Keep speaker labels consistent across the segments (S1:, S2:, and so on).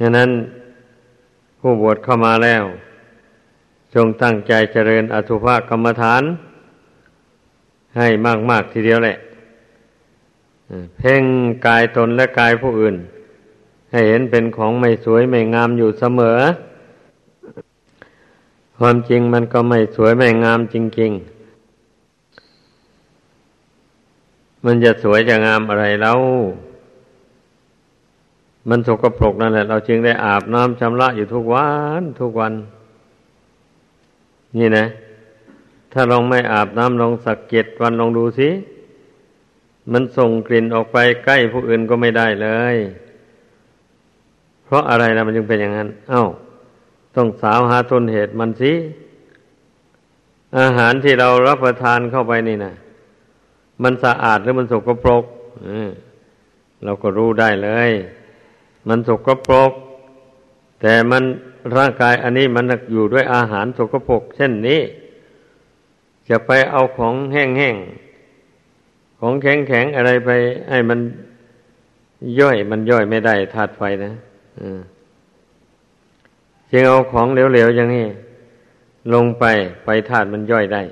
S1: ฉะนั้นผู้บวชเข้ามาแล้ว จงตั้งใจเจริญอสุภกรรมฐาน ให้มาก ๆ ทีเดียวแหละเพ่งกายตนและกายผู้อื่น ให้เห็นเป็นของไม่สวยไม่งามอยู่เสมอ ความจริงมันก็ไม่สวยไม่งามจริง ๆ มันจะสวยจะงามอะไรแล้ว มันสกปรกนั่นแหละ เราจึงได้อาบน้ำชำระอยู่ทุกวันทุกวัน นี่นะ ถ้าลองไม่อาบน้ำลองสักเก็ดวันลองดูสิมันส่งกลิ่นออกไปใกล้ผู้อื่นก็ไม่ได้เลย เพราะอะไรนะมันจึงเป็นอย่างนั้น เอา้า ต้องสาวหาต้นเหตุมันสิ อาหารที่เรารับประทานเข้าไปนี่นะมันสะอาดหรือมันสกปรกเราก็รู้ได้เลย มันสกปรก แต่มันร่างกายอันนี้มันอยู่ด้วยอาหารสกปรกเช่นนี้ จะไปเอาของแห้งๆ ของแข็งๆ อะไรไป ให้มันย่อยมันย่อยไม่ได้ธาตุไฟนะจึงเอาของเหลวๆอย่างนี้ลงไปไปธาตุมันย่อยได้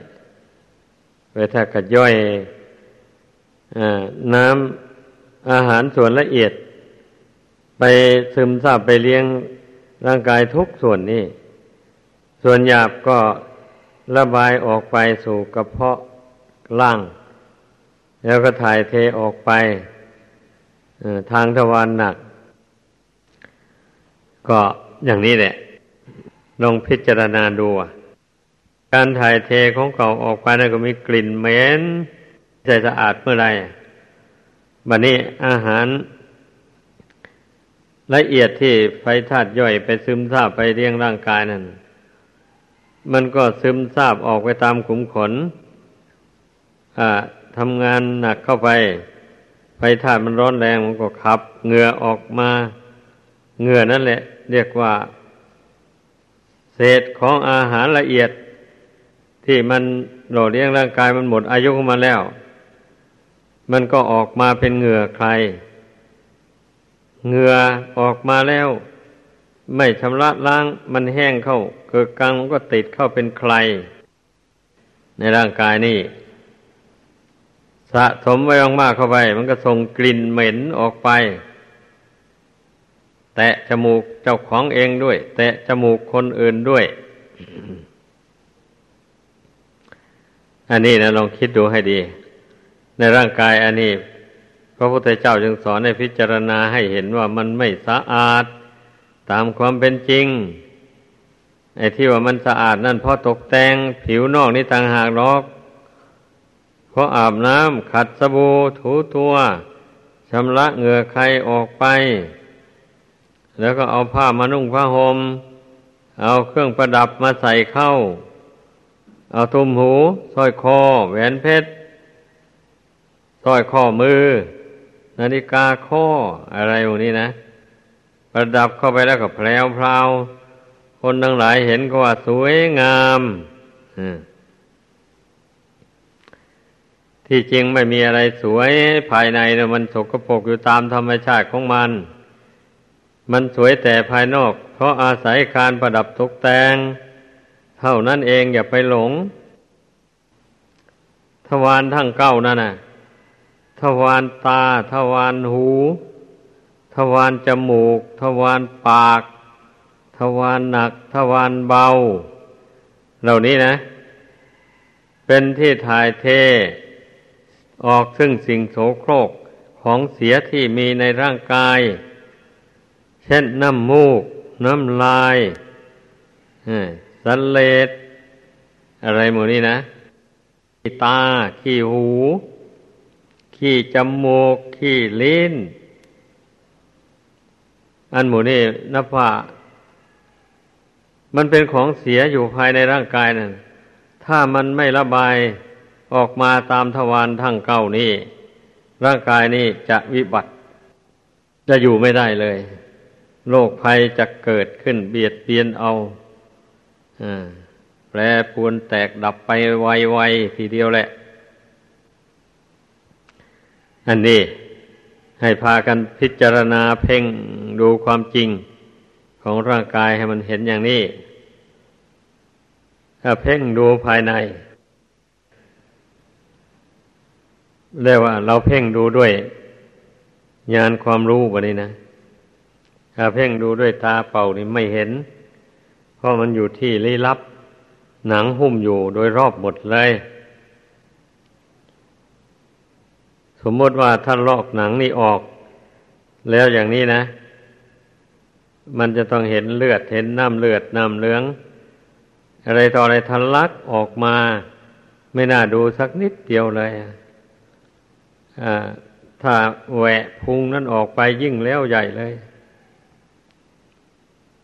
S1: ไปถ้ากัดย่อยน้ำอาหารส่วนละเอียด ไปซึมซาบไปเลี้ยงร่างกายทุกส่วนนี่ ส่วนหยาบก็ระบายออกไปสู่กระเพาะล่าง แล้วก็ถ่ายเทออกไปทางทวารหนัก ก็อย่างนี้แหละ ลองพิจารณาดู การถ่ายเทของเก่าออกไปนั่นก็มีกลิ่นเหม็นใจสะอาดเมื่อไรบัดนี้อาหาร ละเอียดที่ไฟธาตุย่อยไปซึมซาบไปเลี้ยงร่างกายนั่น มันก็ซึมซาบออกไปตามขุมขนทำงานหนักเข้าไป ไฟธาตุมันร้อนแรงมันก็ขับเหงื่อออกมาเหงื่อนั่นแหละ เรียกว่า เศษของอาหารละเอียด ที่มันหล่อเลี้ยงร่างกายมันหมดอายุของมันแล้ว มันก็ออกมาเป็นเหงื่อใคร เหงื่อออกมาแล้ว ไม่ชำระล้างมันแห้งเข้า เกิดกังมันก็ติดเข้าเป็นใคร ในร่างกายนี่สะสมไว้มากเข้าไป มันก็ส่งกลิ่นเหม็นออกไป แตะจมูกเจ้าของเองด้วย แตะจมูกคนอื่นด้วย อันนี้นะลองคิดดูให้ดี ในร่างกายอันนี้ พระพุทธเจ้าจึงสอนให้พิจารณาให้เห็นว่ามันไม่สะอาด ตามความเป็นจริง ไอ้ที่ว่ามันสะอาดนั่นเพราะตกแต่งผิวนอกนี่ต่างหากหรอก เพราะอาบน้ำขัดสบู่ถูตัวชำระเหงื่อใครออกไป แล้วก็เอาผ้ามานุ่งผ้าหม่มเอาเครื่องประดับมาใส่เข้า เอาตุ้มหูสร้อยคอ แหวนเพชรสร้อยข้อมือ นาฬิกาข้ออะไรพวกนี้นะ ประดับเข้าไปแล้วก็แพลวพราวคนทั้งหลายเห็นก็ว่าสวยงามที่จริงไม่มีอะไรสวยภายในนะมันสกปรกอยู่ตามธรรมชาติของมัน มันสวยแต่ภายนอก เพราะอาศัยการประดับตกแต่ง เท่านั้นเองอย่าไปหลง ทวารทั้งเก้านั่นน่ะ วารตา ทวารหู ทวารจมูก ทวารปาก ทวารหนัก ทวารเบา เหล่านี้นะ เป็นที่ถ่ายเท ออกซึ่งสิ่งโสโครกของเสียที่มีในร่างกาย เช่นน้ำมูก น้ำลายสันเลดอะไรหมดนี้นะ ตา ขี้หู ขี้จมูก ขี้ลิ้น อันหมูนี่นับว่ามันเป็นของเสียอยู่ภายในร่างกายนั่น ถ้ามันไม่ระบายออกมาตามทวารทั้งเก้านี้ร่างกายนี้จะวิบัติ จะอยู่ไม่ได้เลย โรคภัยจะเกิดขึ้นเบียดเบียนเอาแปรปวนแตกดับไปไวๆทีเดียวแหละ อันนี้ให้พากันพิจารณาเพ่งดูความจริงของร่างกายให้มันเห็นอย่างนี้ ถ้าเพ่งดูภายในเรียกว่าเราเพ่งดูด้วยญาณความรู้แบบนี้นะ ถ้าเพ่งดูด้วยตาเป่านี่ไม่เห็น เพราะมันอยู่ที่ลี้ลับ หนังหุ้มอยู่โดยรอบหมดเลย สมมติว่าถ้าลอกหนังนี่ออก แล้วอย่างนี้นะ มันจะต้องเห็นเลือดเห็นน้ำเลือดน้ำเหลือง อะไรต่ออะไรทะลักออกมา ไม่น่าดูสักนิดเดียวเลยถ้าแหวะพุงนั้นออกไปยิ่งแล้วใหญ่เลย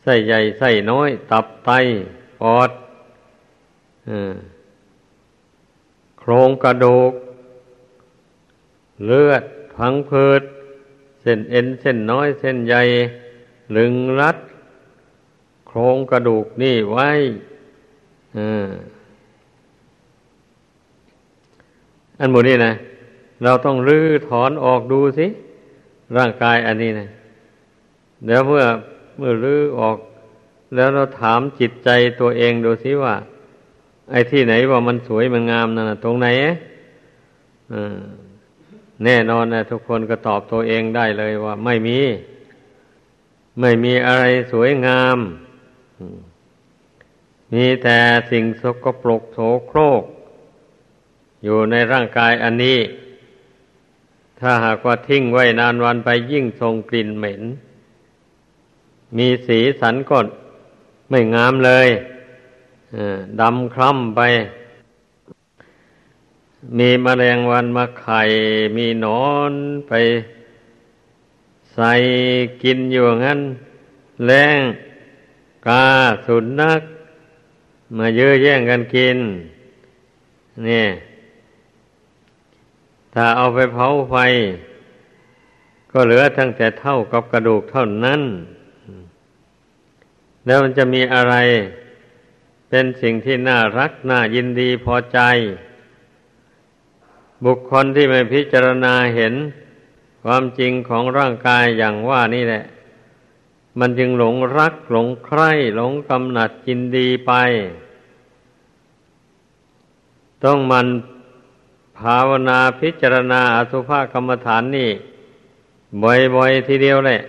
S1: ไส้ใหญ่ไส้น้อย ตับไตปอดโครงกระดูก เลือดพังผืดเส้นเอ็นเส้นน้อยเส้นใหญ่ลึงรัด โครงกระดูกนี่ไว้อันหมดนี่นะเราต้องรื้อถอนออกดูสิ ร่างกายอันนี้นะเดี๋ยวเมื่อเมื่อรื้อออก แล้วเราถามจิตใจตัวเองดูสิว่า ไอ้ที่ไหนว่ามันสวยมันงามนั่นตรงไหนอ่า แน่นอนนะทุกคนก็ตอบตัวเองได้เลยว่า ไม่มี ไม่มีอะไรสวยงาม มีแต่สิ่งสกปรกโสโครก อยู่ในร่างกายอันนี้ ถ้าหากว่าทิ้งไว้นานวันไปยิ่งทรงกลิ่นเหม็น มีสีสันก็ไม่งามเลยดำคล้ำไป มีมแมลงวันมาไข่ มีนอนไปใส่กินอยู่งั้น แรงกาสุนักมาเยอะแย่งกันกิน นี่ ถ้าเอาไปเผาไฟ ก็เหลือทั้งแต่เท่ากับกระดูกเท่านั้น แล้วมันจะมีอะไร เป็นสิ่งที่น่ารัก น่ายินดีพอใจ บุคคลที่ไม่พิจารณาเห็นความจริงของร่างกายอย่างว่านี่แหละ มันจึงหลงรักหลงใคร่หลงกำหนัดยินดีไป ต้องมันภาวนาพิจารณาอสุภกรรมฐานนี่ บ่อยๆทีเดียวเลย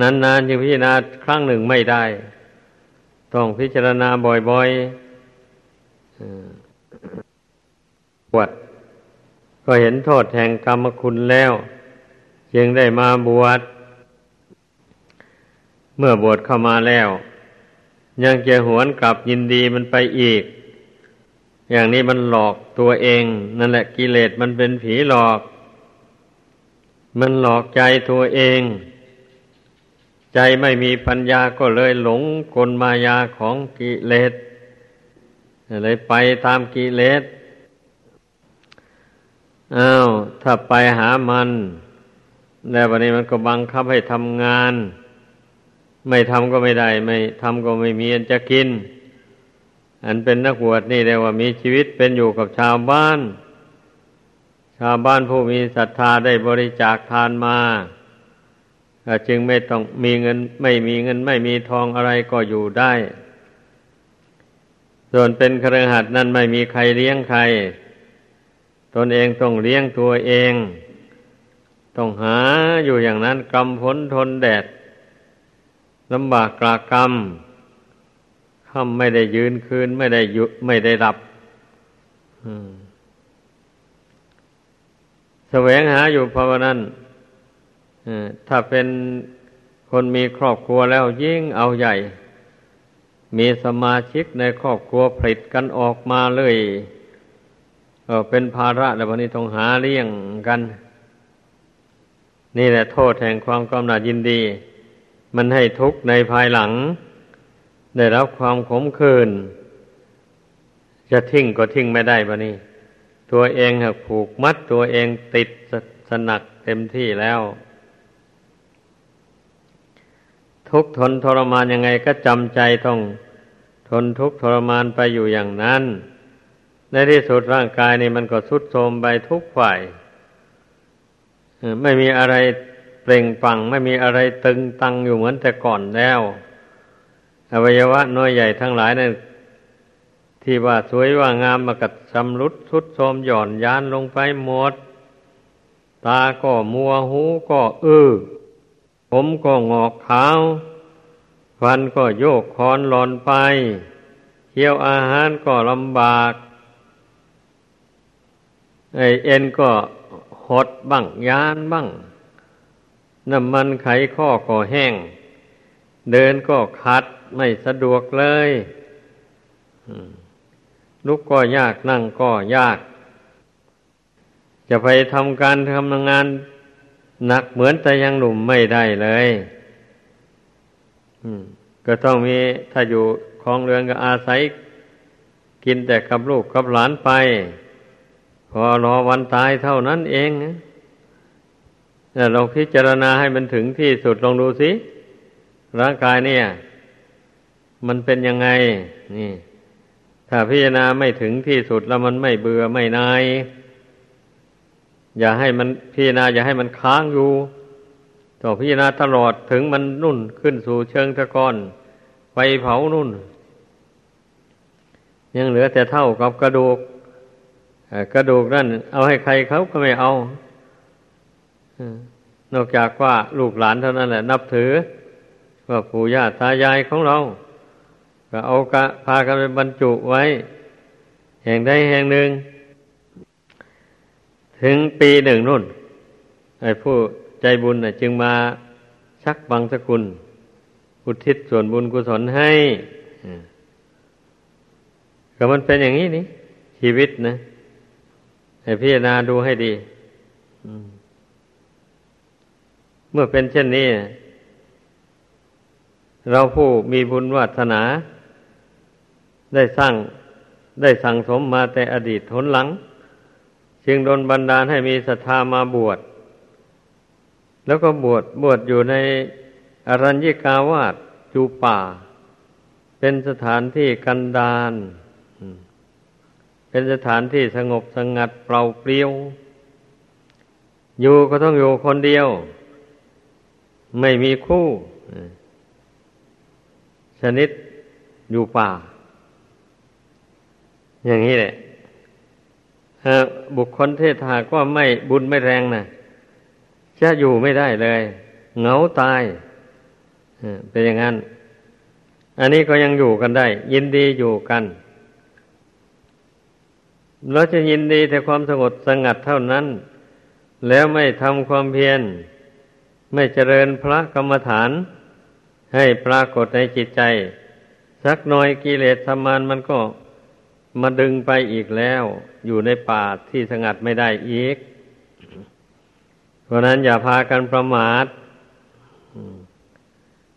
S1: นานๆจึงพิจารณาครั้งหนึ่งไม่ได้ ต้องพิจารณาบ่อยๆ วด ก็เห็นโทษแห่งกรรมคุณแล้ว จึงได้มาบวช เมื่อบวชเข้ามาแล้ว ยังจะหวนกลับยินดีมันไปอีก อย่างนี้มันหลอกตัวเอง นั่นแหละกิเลสมันเป็นผีหลอก มันหลอกใจตัวเองใจไม่มีปัญญาก็เลยหลงกลมายาของกิเลสเลยไปตามกิเลส อ้าวถ้าไปหามัน แล้ววันนี้มันก็บังคับให้ทำงาน ไม่ทำก็ไม่ได้ ไม่ทำก็ไม่มีอันจะกิน อันเป็นนักบวชนี่เรียกว่ามีชีวิตเป็นอยู่กับชาวบ้าน ชาวบ้านผู้มีศรัทธาได้บริจาคทานมาจึงไม่ต้องมีเงิน ไม่มีเงิน ไม่มีทองอะไรก็อยู่ได้ ส่วนเป็นครหัสนั้นไม่มีใครเลี้ยงใคร ตนเองต้องเลี้ยงตัวเอง ต้องหาอยู่อย่างนั้นกำพ้นทนแดดลำบากกลากรรมค่ำไม่ได้ยืนคืนไม่ได้ยุไม่ได้รับแสวงหาอยู่เพราะว่านั้นถ้าเป็นคนมีครอบครัวแล้วยิ่งเอาใหญ่ มีสมาชิกในครอบครัวผลิตกันออกมาเลย เออเป็นภาระแล้ววันนี้ต้องหาเลี้ยงกัน นี่แหละโทษแห่งความกำหนัดยินดี มันให้ทุกข์ในภายหลัง ได้รับความขมขื่นจะทิ้งก็ทิ้งไม่ได้บะนี่ตัวเองหักผูกมัดตัวเองติดสสนักเต็มที่แล้ว ทุกทนทรมานยังไงก็จำใจต้อง ทนทุกทรมานไปอยู่อย่างนั้น ในที่สุดร่างกายนี่มันก็สุดโทมไปทุกฝ่ายไม่มีอะไรเปล่งปัง ไม่มีอะไรตึงตังอยู่เหมือนแต่ก่อนแล้ว อวัยวะน้อยใหญ่ทั้งหลายนั่นที่ว่าสวยว่างามมากัดชำรุดทุดโทมหย่อนยานลงไปหมด ตาก็มัวหูก็อื้อผมก็งอกขาวฟันก็โยกคอนหลอนไปเคี้ยวอาหารก็ลำบาก เอ็นก็หดบ้างยานบ้างน้ำมันไขข้อก็แห้ง เดินก็คัดไม่สะดวกเลยลุกก็ยากนั่งก็ยาก จะไปทำการทำงานหนักเหมือนแต่ยังหนุ่มไม่ได้เลยก็ต้องมีถ้าอยู่คลองเรือนก็อาศัย กินแต่กับลูกกับหลานไป พอรอวันตายเท่านั้นเองแต่เราพิจารณาให้มันถึงที่สุดลองดูสิ ร่างกายเนี่ย มันเป็นยังไง นี่ ถ้าพิจารณาไม่ถึงที่สุดแล้วมันไม่เบื่อไม่นาย อย่าให้มันพิจารณา อย่าให้มันค้างอยู่ต่อพิจารณาตลอดถึงมันนุ่นขึ้นสู่เชิงตะกอนไปเผานุ่น ยังเหลือแต่เท่ากับกระดูก กระดูกนั่นเอาให้ใครเขาก็ไม่เอานอกจากว่าลูกหลานเท่านั้นแหละ นับถือ ว่าปู่ย่าตายายของเรา ก็เอากะพากันไปบรรจุไว้ แห่งใดแห่งหนึ่ง ถึงปีหนึ่งนู่นไอ้ผู้ใจบุญจึงมาชักบังสกุล อุทิศส่วนบุญกุศลให้ก็มันเป็นอย่างนี้นี่ชีวิตนะ ให้พิจารณาดูให้ดีเมื่อเป็นเช่นนี้ เราผู้มีบุญวัฒนา ได้สร้างได้สั่งสมมาแต่อดีตทนหลัง จึงโดนบันดาลให้มีศรัทธามาบวช แล้วก็บวชบวชอยู่ในอรัญญิกาวาสจูป่า เป็นสถานที่กันดาน เป็นสถานที่สงบสงัดเปล่าเปลี่ยว อยู่ก็ต้องอยู่คนเดียว ไม่มีคู่ชนิดอยู่ป่า อย่างนี้แหละบุคคลเทศหากว่าไม่บุญไม่แรงนะจะอยู่ไม่ได้เลย เหงาตายเป็นอย่างนั้น อันนี้ก็ยังอยู่กันได้ ยินดีอยู่กัน เราจะยินดีแต่ความสงบสงัดเท่านั้น แล้วไม่ทำความเพียร ไม่เจริญพระกรรมฐาน ให้ปรากฏในจิตใจ สักหน่อยกิเลสธรรมานมันก็มาดึงไปอีกแล้ว อยู่ในป่าที่สงัดไม่ได้อีก เพราะนั้นอย่าพากันประมาท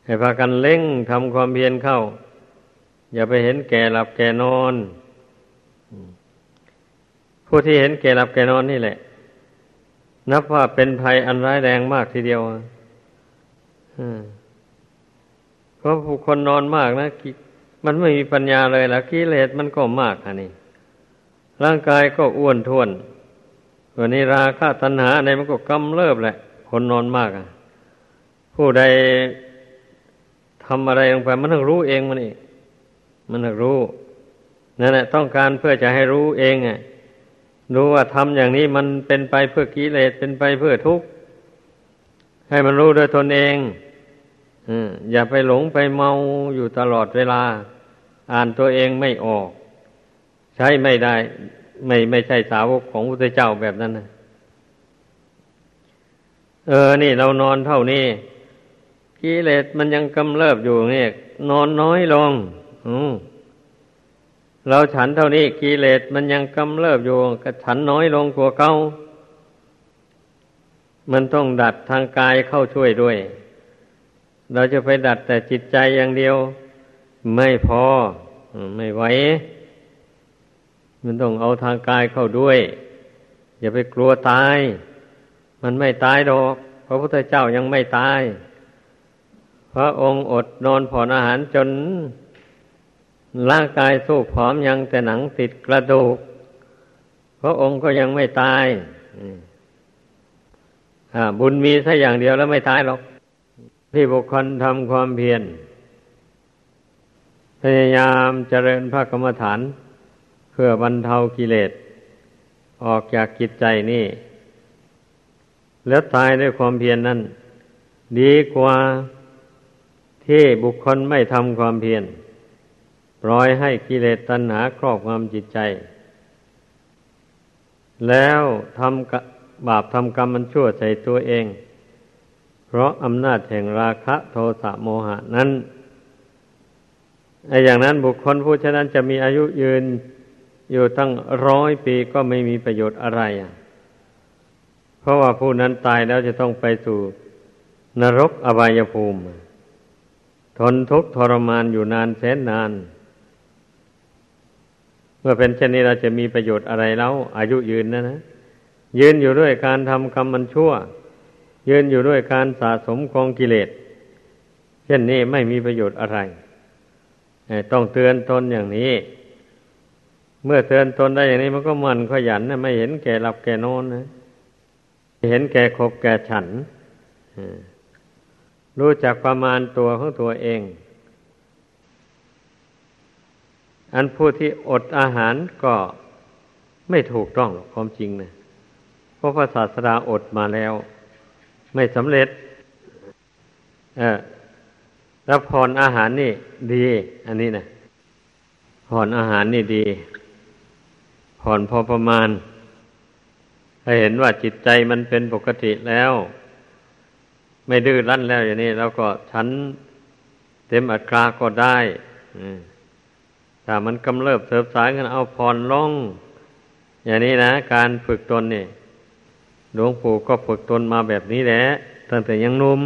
S1: ให้พากันเล่งทำความเพียรเข้า อย่าไปเห็นแก่หลับแก่นอน ผู้ที่เห็นแก่หลับแก่นอนนี่แหละ นับว่าเป็นภัยอันร้ายแรงมากทีเดียวเพราะผู้คนนอนมากนะมันไม่มีปัญญาเลยละกิเลสมันก็มากอันนี้ ร่างกายก็อ้วนท้วนวันนี้ราคะตัณหาในมันก็กำเริบแหละ คนนอนมากอะ ผู้ใดทำอะไรลงไปมันต้องรู้เองมันเองมันต้องรู้นั่นแหละต้องการเพื่อจะให้รู้เองอะ รู้ว่าทำอย่างนี้มันเป็นไปเพื่อกิเลสเป็นไปเพื่อทุกข์ให้มันรู้โดยตนเองอย่าไปหลงไปเมาอยู่ตลอดเวลา อ่านตัวเองไม่ออก ใช้ไม่ได้ ไม่ไม่ใช่สาวกของพระเจ้าแบบนั้นนะเออ นี่เรานอนเท่านี้กิเลสมันยังกำเริบอยู่เนี่ยนอนน้อยลง อ เราฉันเท่านี้กิเลสมันยังกำเริบอยู่ก็ฉันน้อยลงกว่าเก่ามันต้องดัดทางกายเข้าช่วยด้วย เราจะไปดัดแต่จิตใจอย่างเดียว ไม่พอไม่ไหวมันต้องเอาทางกายเข้าด้วย อย่าไปกลัวตาย มันไม่ตายดอกพระพุทธเจ้ายังไม่ตาย พระองค์อดนอนผ่อนอาหารจน ร่างกายสู้ผอมยังแต่หนังติดกระดูก พระองค์ก็ยังไม่ตายบุญมีสักอย่างเดียวแล้วไม่ตายหรอก ที่บุคคลทำความเพียรพยายามเจริญพระกรรมฐาน เพื่อบรรเทากิเลส ออกจากจิตใจนี่ แล้วตายด้วยความเพียรนนั้น ดีกว่าที่บุคคลไม่ทำความเพียร ปล่อยให้กิเลสตัณหาครอบงำจิตใจ แล้วทำบาปทำกรรมมันชั่วใส่ตัวเอง เพราะอำนาจแห่งราคะโทสะโมหะนั้นไอ้อย่างนั้นบุคคลผู้ฉะนั้นจะมีอายุยืนอยู่ตั้งร้อยปีก็ไม่มีประโยชน์อะไระเพราะว่าผู้นั้นตายแล้วจะต้องไปสู่นรกอบายภูมิ ทนทุกข์ทรมานอยู่นานแสนนาน เมื่อเป็นเช่นนี้เราจะมีประโยชน์อะไรแล้วอายุยืนนะนะ ยืนอยู่ด้วยการทำกรรมมันชั่ว ยืนอยู่ด้วยการสะสมกองกิเลส เช่นนี้ไม่มีประโยชน์อะไร ต้องเตือนตนอย่างนี้ เมื่อเตือนตนได้อย่างนี้มันก็มันขยันนะไม่เห็นแก่หลับแก่นอนนะเห็นแก่ขบแก่ฉันรู้จักประมาณตัวของตัวเอง อันผู้ที่อดอาหารก็ไม่ถูกต้องความจริงนะเพราะพระศาสดาอดมาแล้ว ไม่สำเร็จ เออแล้วผ่อนอาหารนี่ดี อันนี้นะผ่อนอาหารนี่ดี ผ่อนพอประมาณ ถ้าเห็นว่าจิตใจมันเป็นปกติแล้ว ไม่ดื้อรั้นแล้วอย่างนี้เราก็ฉันเต็มอัตราก็ได้ ถ้ามันกำเริบเสบสายกันเอาผ่อนลงอย่างนี้นะ การฝึกตนนี่หลวงปู่ก็ฝึกตนมาแบบนี้แหละตั้งแต่ยังนุ่ม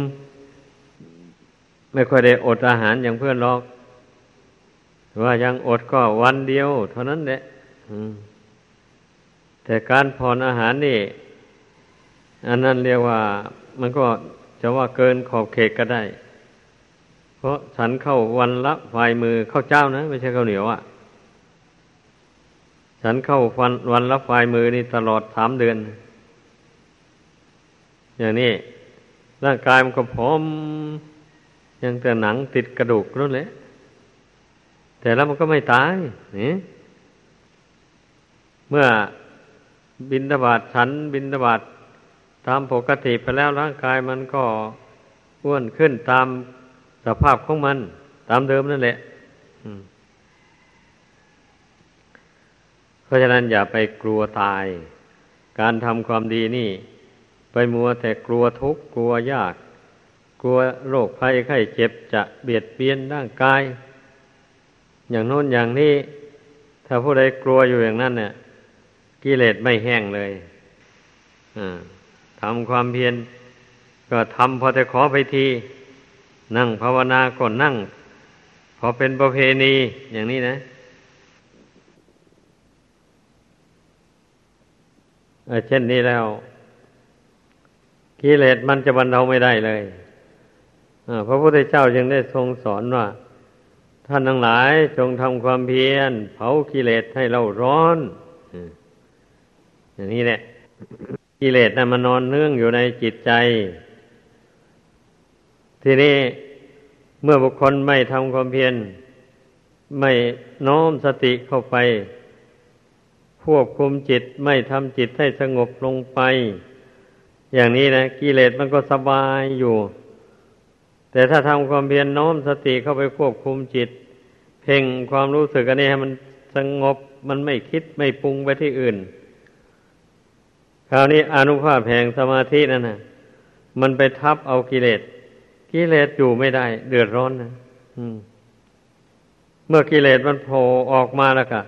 S1: ไม่ค่อยได้อดอาหารอย่างเพื่อนหรอกว่ายังอดก็วันเดียว เท่านั้นแหละแต่การผ่อนอาหารนี่ อันนั้นเรียกว่า มันก็จะว่าเกินขอบเขตก็ได้ เพราะฉันเข้าวันละฝ่ายมือเข้าเจ้านะ ไม่ใช่ข้าวเหนียวอะ่ะ ฉันเข้าวันวันละฝ่ายมือนี่ตลอดสามเดือน อย่างนี้ร่างกายมันก็พร้อม ยังแต่หนังติดกระดูกนั่นแหละแต่แล้วมันก็ไม่ตายนี่เมื่อบินตบาดฉันบินตบาดตามปกติไปแล้วร่างกายมันก็อ้วนขึ้นตาม สภาพของมัน ตามเดิมนั่นแหละเพราะฉะนั้นอย่าไปกลัวตาย การทำความดีนี่ ไปมัวแต่กลัวทุกข์กลัวยาก กลัวโรคภัยไข้เจ็บจะเบียดเบียนร่างกาย อย่างโน้นอย่างนี้ ถ้าผู้ใดกลัวอยู่อย่างนั้นเนี่ยกิเลสไม่แห้งเลยทำความเพียรก็ทำพอแต่ขอไปที นั่งภาวนาก็นั่ง พอเป็นประเพณีอย่างนี้นะ เช่นนี้แล้วกิเลสมันจะบรรเทาไม่ได้เลยพระพุทธเจ้าจึงได้ทรงสอนว่า ท่านทั้งหลายจงทำความเพียร เผากิเลสให้เราร้อน อย่างนี้แหละกิเลสนะ่ะมันนอนเนื่องอยู่ในจิตใจ ทีนี้เมื่อบุคคลไม่ทำความเพียรไม่น้อมสติเข้าไป ควบคุมจิตไม่ทำจิตให้สงบลงไป อย่างนี้นะกิเลสมันก็สบายอยู่ แต่ถ้าทำความเพียรน้อมสติเข้าไปควบคุมจิต เพ่งความรู้สึกอันนี้ให้มันสงบมันไม่คิดไม่ปรุงไปที่อื่น คราวนี้อนุภาพแห่งสมาธินั่นนะมันไปทับเอากิเลส กิเลสอยู่ไม่ได้ เดือดร้อนนะเมื่อกิเลสมันโผล่ออกมาแล้วก็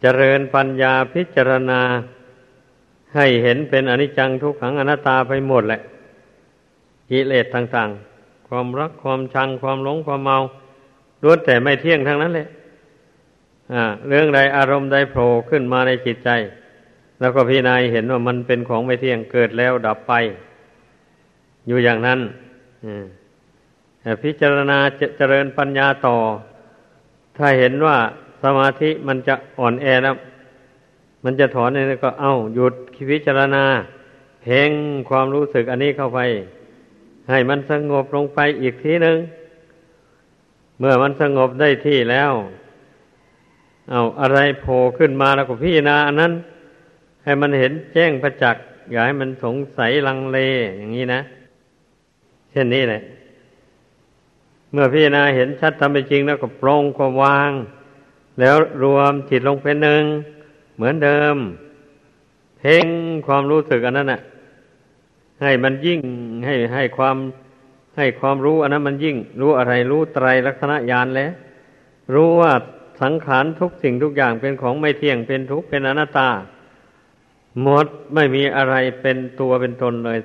S1: เจริญปัญญาพิจารณา ให้เห็นเป็นอนิจจังทุกขังอนัตตาไปหมดแหละ กิเลสต่างๆ ความรักความชังความหลงความเมาล้วนแต่ไม่เที่ยงทั้งนั้นเลยเรื่องใดอารมณ์ใดโผล่ขึ้นมาในจิตใจ แล้วก็พี่นายเห็นว่ามันเป็นของไม่เที่ยงเกิดแล้วดับไป อยู่อย่างนั้น พิจารณาเจริญปัญญาต่อ ถ้าเห็นว่าสมาธิมันจะอ่อนแอแล้วมันจะถอนนี่ก็เอาหยุดพิจารณาเพ่งความรู้สึกอันนี้เข้าไป ให้มันสงบลงไปอีกทีหนึ่งเมื่อมันสงบได้ที่แล้ว เอาอะไรโผล่ขึ้นมาแล้วก็พิจารณาอันนั้น ให้มันเห็นแจ้งประจักษ์อย่าให้มันสงสัยลังเลอย่างนี้นะ เช่นนี้แหละ เมื่อพิจารณาเห็นชัดทำไปจริงแล้วก็ปรงก็วาง แล้วรวมจิตลงเป็นหนึ่ง เหมือนเดิม เพ่งความรู้สึกอันนั้นน่ะ ให้มันยิ่งให้ให้ความให้ความรู้อันนั้นมันยิ่ง รู้อะไรรู้ไตรลักษณะญาณแล้ว รู้ว่าสังขารทุกสิ่งทุกอย่างเป็นของไม่เที่ยงเป็นทุกข์เป็นอนัตตา หมดไม่มีอะไรเป็นตัวเป็นตนเลย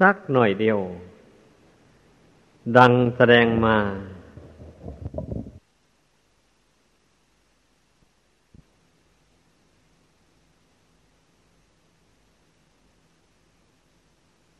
S1: สักหน่อยเดียว ดังแสดงมา